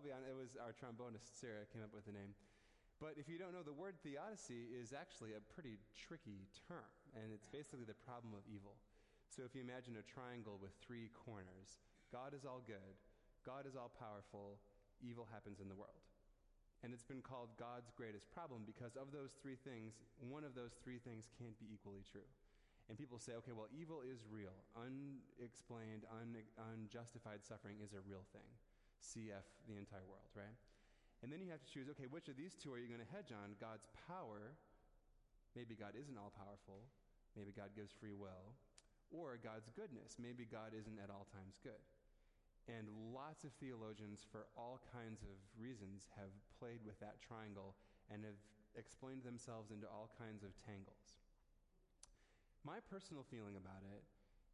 I'll be honest, it was our trombonist, Sarah, came up with the name. But if you don't know, the word theodicy is actually a pretty tricky term, and it's basically the problem of evil. So if you imagine a triangle with three corners, God is all good, God is all powerful, evil happens in the world. And it's been called God's greatest problem because of those three things, one of those three things can't be equally true. And people say, okay, well, evil is real. Unexplained, un- unjustified suffering is a real thing. CF, the entire world, right? And then you have to choose, okay, which of these two are you going to hedge on? God's power, maybe God isn't all powerful, maybe God gives free will, or God's goodness, maybe God isn't at all times good. And lots of theologians, for all kinds of reasons, have played with that triangle and have explained themselves into all kinds of tangles. My personal feeling about it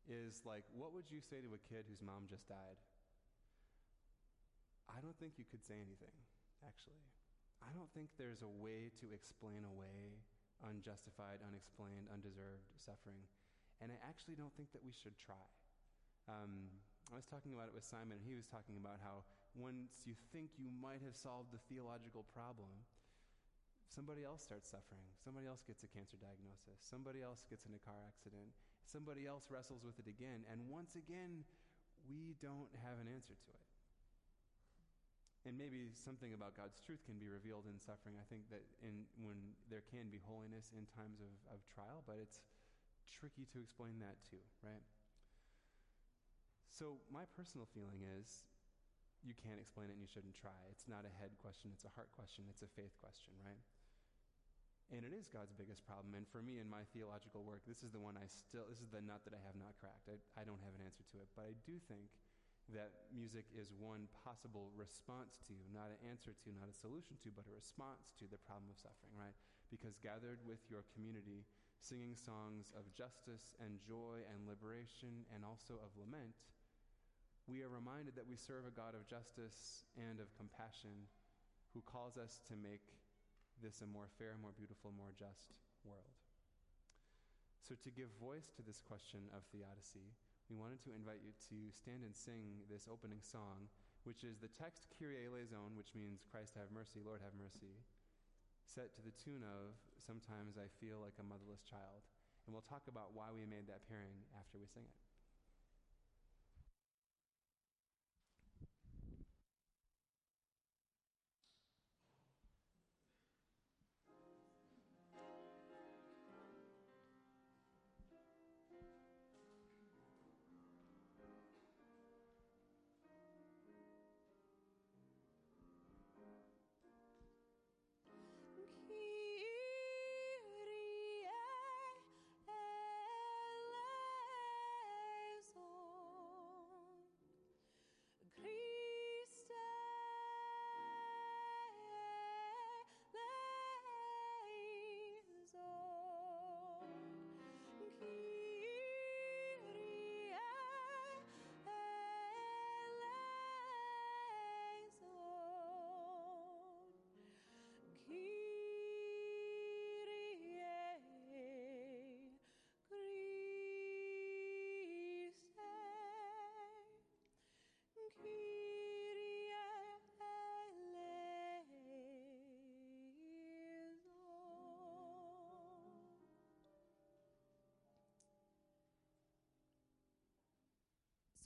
is like, what would you say to a kid whose mom just died? I don't think you could say anything, actually. I don't think there's a way to explain away unjustified, unexplained, undeserved suffering. And I actually don't think that we should try. Um, I was talking about it with Simon, and he was talking about how once you think you might have solved the theological problem, somebody else starts suffering. Somebody else gets a cancer diagnosis. Somebody else gets in a car accident. Somebody else wrestles with it again. And once again, we don't have an answer to it. And maybe something about God's truth can be revealed in suffering. I think that in, when there can be holiness in times of, of trial, but it's tricky to explain that too, right? So, my personal feeling is you can't explain it and you shouldn't try. It's not a head question, it's a heart question, it's a faith question, right? And it is God's biggest problem. And for me in my theological work, this is the one I still, this is the nut that I have not cracked. I, I don't have an answer to it. But I do think that music is one possible response to, not an answer to, not a solution to, but a response to the problem of suffering, right? Because gathered with your community, singing songs of justice and joy and liberation and also of lament, we are reminded that we serve a God of justice and of compassion who calls us to make this a more fair, more beautiful, more just world. So, to give voice to this question of theodicy, we wanted to invite you to stand and sing this opening song, which is the text Kyrie eleison, which means Christ have mercy, Lord have mercy, set to the tune of Sometimes I Feel Like a Motherless Child. And we'll talk about why we made that pairing after we sing it.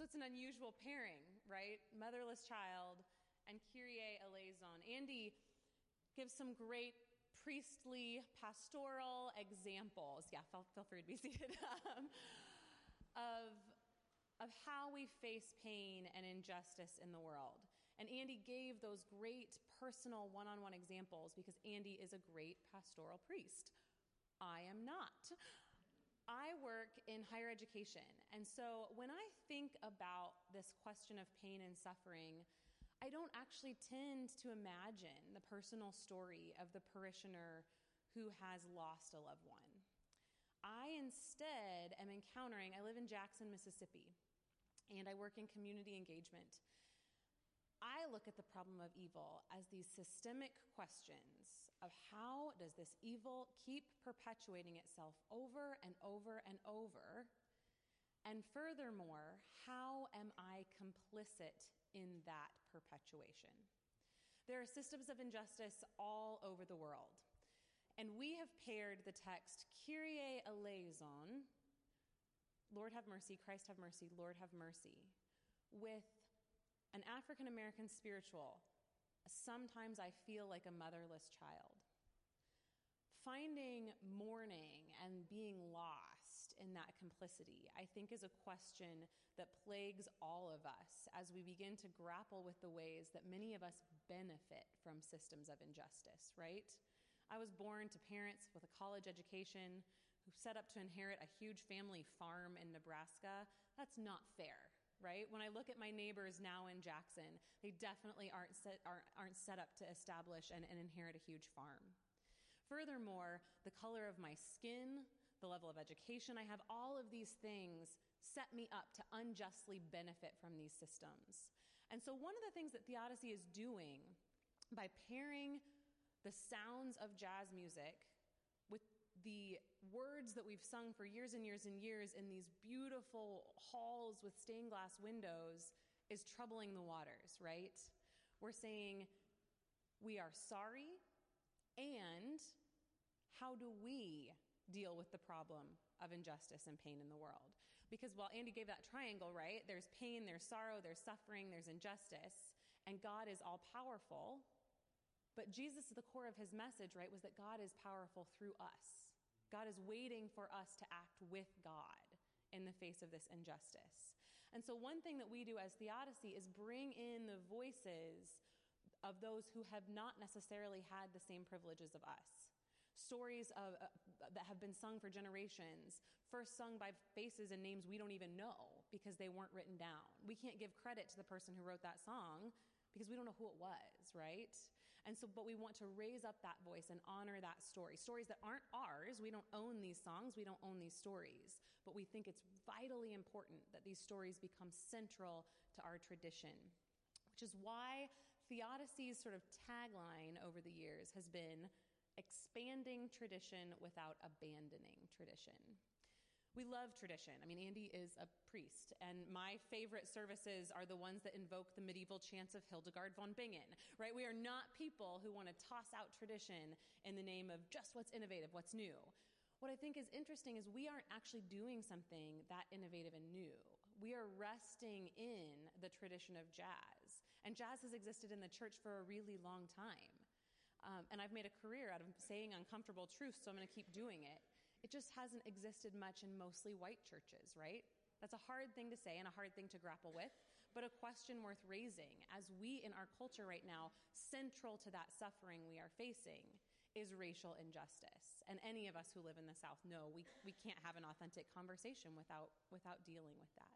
So it's an unusual pairing, right? Motherless child and Kyrie eleison. Andy gives some great priestly pastoral examples. Yeah, feel, feel free to be seated. um, of, of how we face pain and injustice in the world. And Andy gave those great personal one on one examples because Andy is a great pastoral priest. I am not. I work in higher education, and so when I think about this question of pain and suffering, I don't actually tend to imagine the personal story of the parishioner who has lost a loved one. I instead am encountering, I live in Jackson, Mississippi, and I work in community engagement. I look at the problem of evil as these systemic questions of how does this evil keep perpetuating itself over and over and over? And furthermore, how am I complicit in that perpetuation? There are systems of injustice all over the world. And we have paired the text Kyrie eleison, Lord have mercy, Christ have mercy, Lord have mercy, with an African American spiritual, sometimes I feel like a motherless child. Finding mourning and being lost in that complicity, I think, is a question that plagues all of us as we begin to grapple with the ways that many of us benefit from systems of injustice, right? I was born to parents with a college education who set up to inherit a huge family farm in Nebraska. That's not fair right? When I look at my neighbors now in Jackson, they definitely aren't set, aren't, aren't set up to establish and, and inherit a huge farm. Furthermore, the color of my skin, the level of education I have, all of these things set me up to unjustly benefit from these systems. And so, one of the things that Theodicy is doing by pairing the sounds of jazz music the words that we've sung for years and years and years in these beautiful halls with stained glass windows is troubling the waters, right? We're saying, we are sorry, and how do we deal with the problem of injustice and pain in the world? Because while Andy gave that triangle, right, there's pain, there's sorrow, there's suffering, there's injustice, and God is all powerful. But Jesus, the core of his message, right, was that God is powerful through us. God is waiting for us to act with God in the face of this injustice. And so, one thing that we do as Theodicy is bring in the voices of those who have not necessarily had the same privileges of us. Stories of, uh, that have been sung for generations, first sung by faces and names we don't even know because they weren't written down. We can't give credit to the person who wrote that song because we don't know who it was, right? And so, but we want to raise up that voice and honor that story. Stories that aren't ours. We don't own these songs. We don't own these stories. But we think it's vitally important that these stories become central to our tradition, which is why Theodicy's sort of tagline over the years has been expanding tradition without abandoning tradition. We love tradition. I mean, Andy is a priest, and my favorite services are the ones that invoke the medieval chants of Hildegard von Bingen, right? We are not people who want to toss out tradition in the name of just what's innovative, what's new. What I think is interesting is we aren't actually doing something that innovative and new. We are resting in the tradition of jazz. And jazz has existed in the church for a really long time. Um, and I've made a career out of saying uncomfortable truths, so I'm going to keep doing it it just hasn't existed much in mostly white churches, right? That's a hard thing to say and a hard thing to grapple with, but a question worth raising as we in our culture right now, central to that suffering we are facing is racial injustice. And any of us who live in the South know we, we can't have an authentic conversation without, without dealing with that.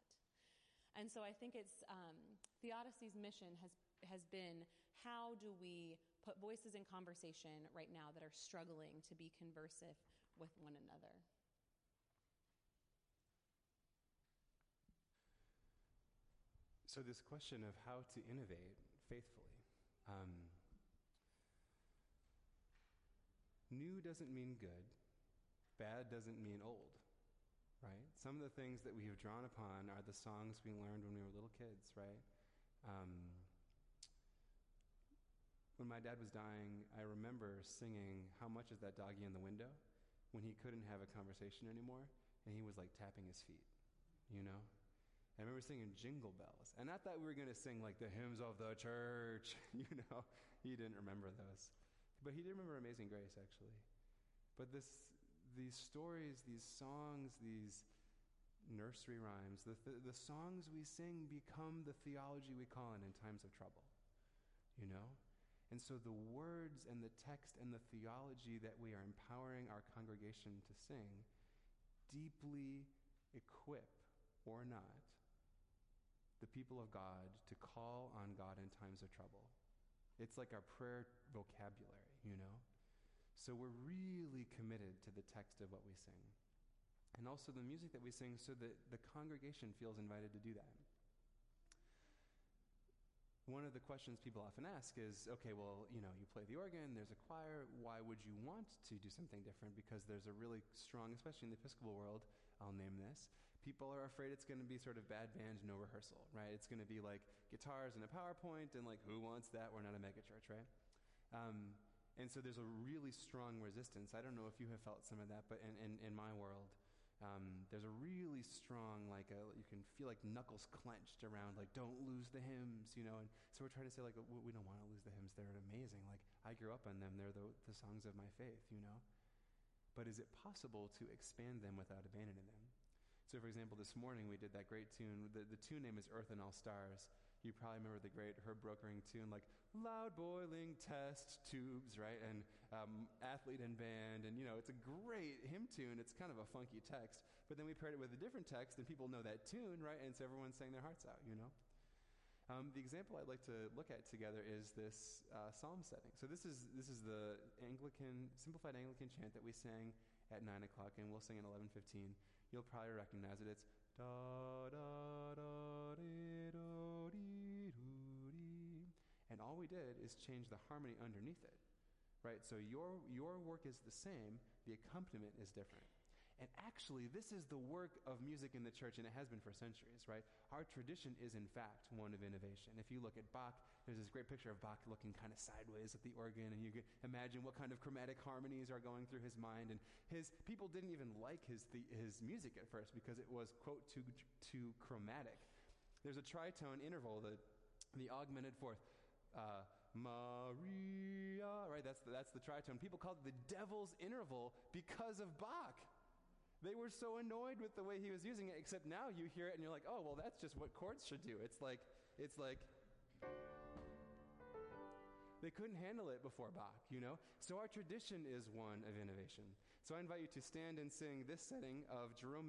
And so I think it's um, Theodicy's mission has, has been how do we put voices in conversation right now that are struggling to be conversive with one another. So, this question of how to innovate faithfully. Um, new doesn't mean good, bad doesn't mean old, right? Some of the things that we have drawn upon are the songs we learned when we were little kids, right? Um, when my dad was dying, I remember singing, How Much is That Doggy in the Window? When he couldn't have a conversation anymore and he was like tapping his feet, you know? I remember singing Jingle Bells. And not that we were going to sing like the hymns of the church, you know? He didn't remember those. But he did remember Amazing Grace, actually. But this, these stories, these songs, these nursery rhymes, the, th- the songs we sing become the theology we call in in times of trouble, you know? And so the words and the text and the theology that we are empowering our congregation to sing deeply equip or not the people of God to call on God in times of trouble. It's like our prayer vocabulary, you know? So we're really committed to the text of what we sing. And also the music that we sing so that the congregation feels invited to do that one of the questions people often ask is okay, well, you know, you play the organ, there's a choir, why would you want to do something different? Because there's a really strong, especially in the Episcopal world, I'll name this, people are afraid it's going to be sort of bad band, no rehearsal, right? It's going to be like guitars and a PowerPoint, and like, who wants that? We're not a megachurch, right? Um, and so there's a really strong resistance. I don't know if you have felt some of that, but in, in, in my world, um, there's a really strong, like, a, you can feel like knuckles clenched around, like, don't lose the hymns, you know? And so we're trying to say, like, we don't want to lose the hymns. They're amazing. Like, I grew up on them. They're the, the songs of my faith, you know? But is it possible to expand them without abandoning them? So, for example, this morning we did that great tune. The, the tune name is Earth and All Stars. You probably remember the great Herb Brokering tune like Loud Boiling Test Tubes, right? And um, Athlete and Band. And, you know, it's a great hymn tune. It's kind of a funky text. But then we paired it with a different text, and people know that tune, right? And so everyone sang their hearts out, you know? Um, the example I'd like to look at together is this uh, psalm setting. So this is this is the Anglican simplified Anglican chant that we sang at nine o'clock, and we'll sing at eleven fifteen you'll probably recognize it. It's da da da dee do dee doo dee. And all we did is change the harmony underneath it. Right? So your your work is the same, the accompaniment is different. And actually, this is the work of music in the church, and it has been for centuries, right? Our tradition is, in fact, one of innovation. If you look at Bach, there's this great picture of Bach looking kind of sideways at the organ, and you can imagine what kind of chromatic harmonies are going through his mind. And his people didn't even like his, the, his music at first because it was, quote, too, too chromatic. There's a tritone interval, the, the augmented fourth. Uh, Maria, right? That's the, that's the tritone. People called it the devil's interval because of Bach. They were so annoyed with the way he was using it, except now you hear it and you're like, oh, well, that's just what chords should do. It's like, it's like, they couldn't handle it before Bach, you know? So our tradition is one of innovation. So I invite you to stand and sing this setting of Jerome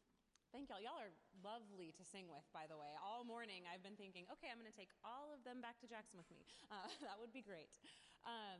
Thank y'all. Y'all are lovely to sing with, by the way. All morning I've been thinking, okay, I'm going to take all of them back to Jackson with me. Uh, that would be great. Um,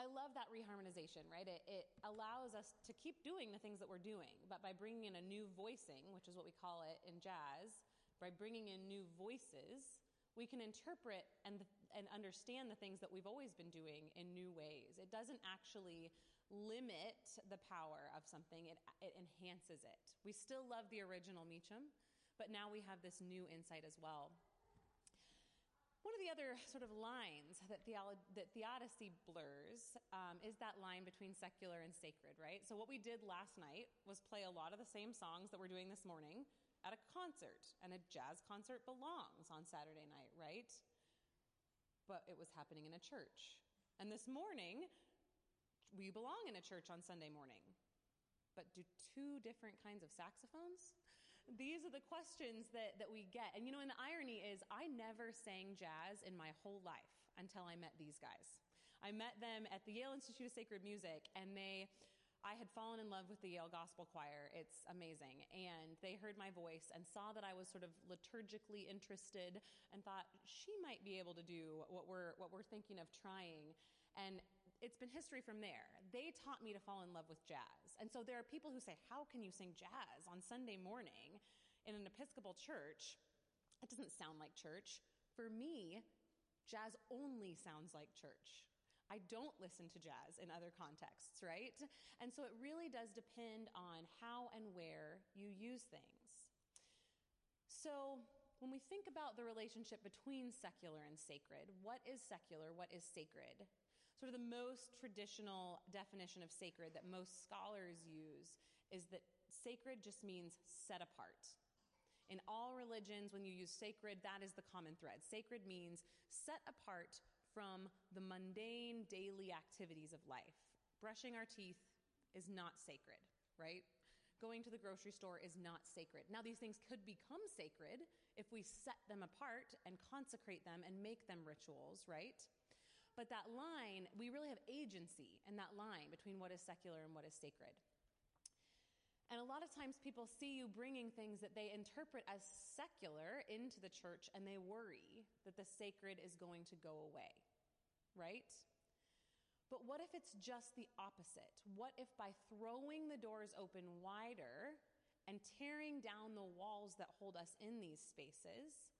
I love that reharmonization, right? It, it, allows us to keep doing the things that we're doing, but by bringing in a new voicing, which is what we call it in jazz, by bringing in new voices, we can interpret and, and understand the things that we've always been doing in new ways. It doesn't actually limit the power of something, it, it enhances it. We still love the original Meacham, but now we have this new insight as well. One of the other sort of lines that, theolo- that theodicy blurs um, is that line between secular and sacred, right? So, what we did last night was play a lot of the same songs that we're doing this morning at a concert, and a jazz concert belongs on Saturday night, right? But it was happening in a church. And this morning, we belong in a church on Sunday morning. But do two different kinds of saxophones? These are the questions that, that we get. And you know, and the irony is, I never sang jazz in my whole life until I met these guys. I met them at the Yale Institute of Sacred Music, and they, I had fallen in love with the Yale Gospel Choir. It's amazing. And they heard my voice and saw that I was sort of liturgically interested and thought, she might be able to do what we're, what we're thinking of trying. And it's been history from there. They taught me to fall in love with jazz. And so there are people who say, How can you sing jazz on Sunday morning in an Episcopal church? It doesn't sound like church. For me, jazz only sounds like church. I don't listen to jazz in other contexts, right? And so it really does depend on how and where you use things. So when we think about the relationship between secular and sacred, what is secular? What is sacred? Sort of the most traditional definition of sacred that most scholars use is that sacred just means set apart. In all religions, when you use sacred, that is the common thread. Sacred means set apart from the mundane daily activities of life. Brushing our teeth is not sacred, right? Going to the grocery store is not sacred. Now, these things could become sacred if we set them apart and consecrate them and make them rituals, right? But that line, we really have agency in that line between what is secular and what is sacred. And a lot of times people see you bringing things that they interpret as secular into the church and they worry that the sacred is going to go away, right? But what if it's just the opposite? What if by throwing the doors open wider and tearing down the walls that hold us in these spaces,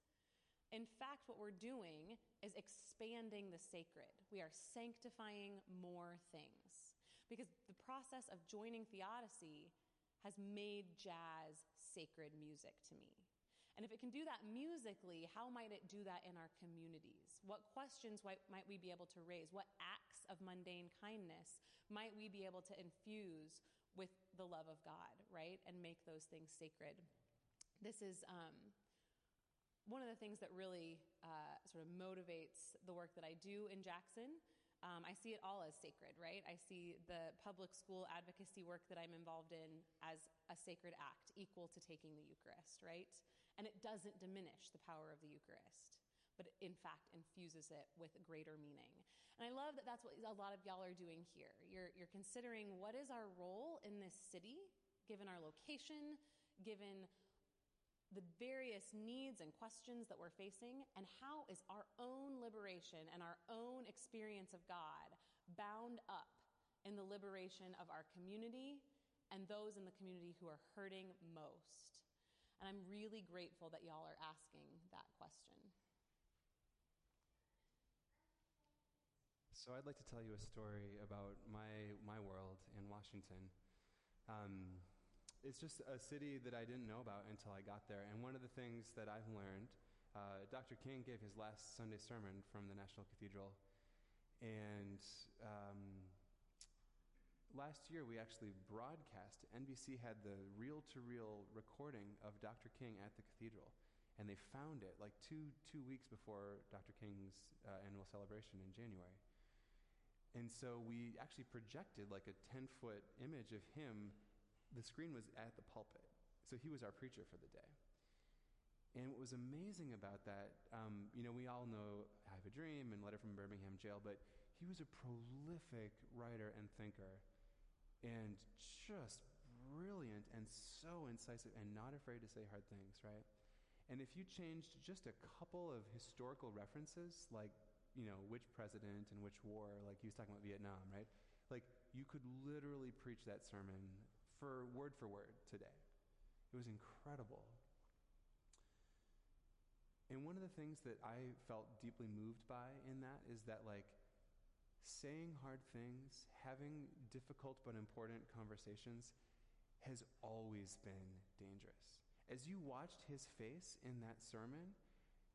in fact, what we're doing is expanding the sacred. We are sanctifying more things. Because the process of joining theodicy has made jazz sacred music to me. And if it can do that musically, how might it do that in our communities? What questions might, we be able to raise? What acts of mundane kindness might we be able to infuse with the love of God, right? And make those things sacred. This is um, one of the things that really uh, sort of motivates the work that I do in Jackson um, I see it all as sacred, right? I see the public school advocacy work that I'm involved in as a sacred act, equal to taking the Eucharist, right? And it doesn't diminish the power of the Eucharist, but in fact infuses it with greater meaning. And I love that that's what a lot of y'all are doing here. You're, you're considering what is our role in this city, given our location, given the various needs and questions that we're facing, and how is our own liberation and our own experience of God bound up in the liberation of our community and those in the community who are hurting most? And I'm really grateful that y'all are asking that question. So, I'd like to tell you a story about my, my world in Washington. Um, it's just a city that I didn't know about until I got there. And one of the things that I've learned, uh, Dr. King gave his last Sunday sermon from the National Cathedral. And um, last year we actually broadcast, NBC had the reel to reel recording of Dr. King at the cathedral. And they found it like two, two weeks before Dr. King's uh, annual celebration in January. And so we actually projected like a 10 foot image of him the screen was at the pulpit. So he was our preacher for the day. And what was amazing about that, um, you know, we all know I Have a Dream and Letter from Birmingham Jail, but he was a prolific writer and thinker and just brilliant and so incisive and not afraid to say hard things, right? And if you changed just a couple of historical references, like, you know, which president and which war, like he was talking about Vietnam, right? Like, you could literally preach that sermon for word for word today. It was incredible. And one of the things that I felt deeply moved by in that is that, like, saying hard things, having difficult but important conversations has always been dangerous. As you watched his face in that sermon,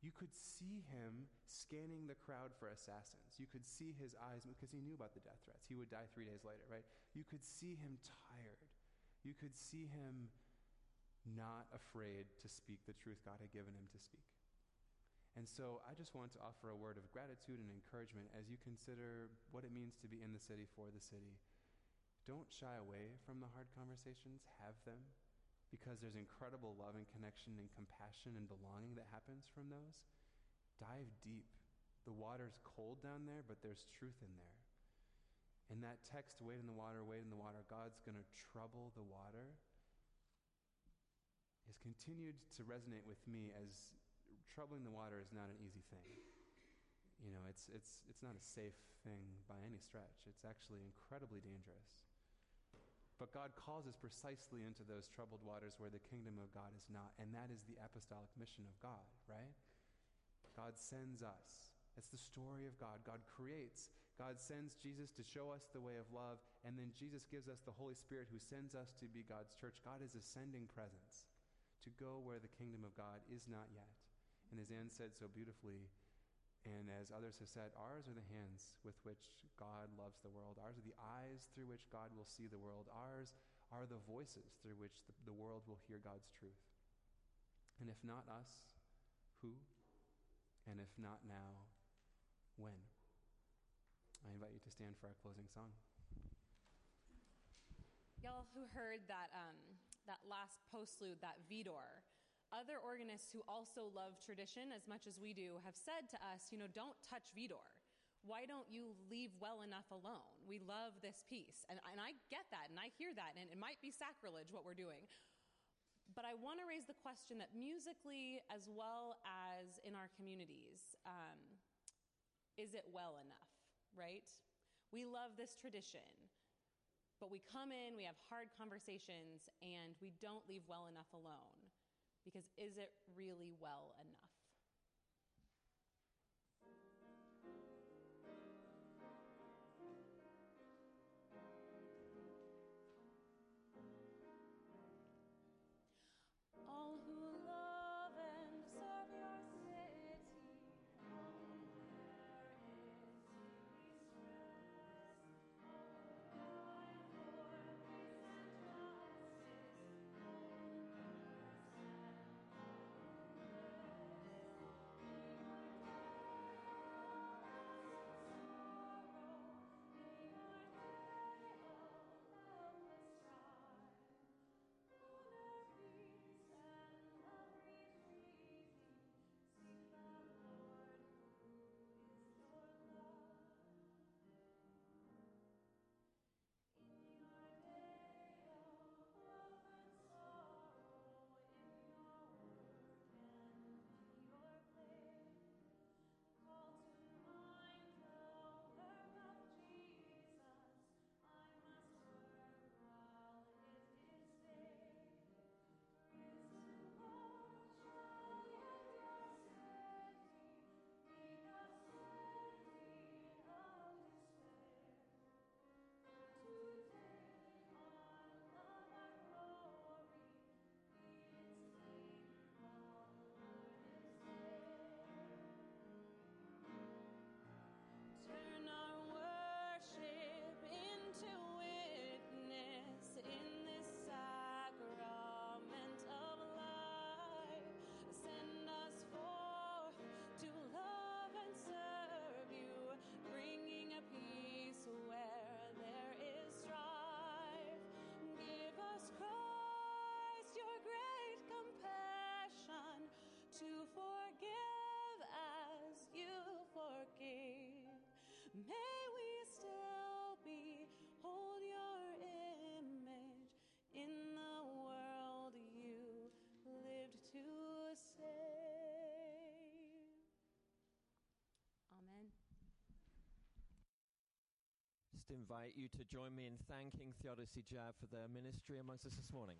you could see him scanning the crowd for assassins. You could see his eyes because he knew about the death threats. He would die three days later, right? You could see him tired you could see him not afraid to speak the truth God had given him to speak. And so I just want to offer a word of gratitude and encouragement as you consider what it means to be in the city for the city. Don't shy away from the hard conversations, have them, because there's incredible love and connection and compassion and belonging that happens from those. Dive deep. The water's cold down there, but there's truth in there. And that text, wait in the water, wait in the water, God's going to trouble the water, has continued to resonate with me as troubling the water is not an easy thing. You know, it's, it's, it's not a safe thing by any stretch. It's actually incredibly dangerous. But God calls us precisely into those troubled waters where the kingdom of God is not. And that is the apostolic mission of God, right? God sends us. It's the story of God. God creates God sends Jesus to show us the way of love, and then Jesus gives us the Holy Spirit who sends us to be God's church. God is a sending presence to go where the kingdom of God is not yet. And as Anne said so beautifully, and as others have said, ours are the hands with which God loves the world. Ours are the eyes through which God will see the world. Ours are the voices through which the, the world will hear God's truth. And if not us, who? And if not now, when? I invite you to stand for our closing song. Y'all who heard that um, that last postlude, that Widor, other organists who also love tradition as much as we do have said to us, you know, don't touch Widor. Why don't you leave well enough alone? We love this piece. And, and I get that and I hear that, and it might be sacrilege what we're doing. But I want to raise the question that musically, as well as in our communities, um, is it well enough, right? We love this tradition, but we come in, we have hard conversations, and we don't leave well enough alone. Because is it really well enough? Invite you to join me in thanking Theodicy Jab for their ministry amongst us this morning.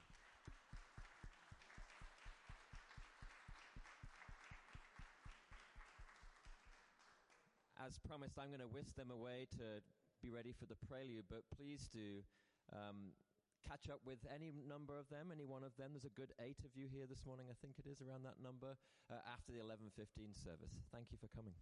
as promised, I'm going to whisk them away to be ready for the prelude, but please do um, catch up with any number of them, any one of them. There's a good eight of you here this morning, I think it is, around that number, uh, after the 11.15 service. Thank you for coming.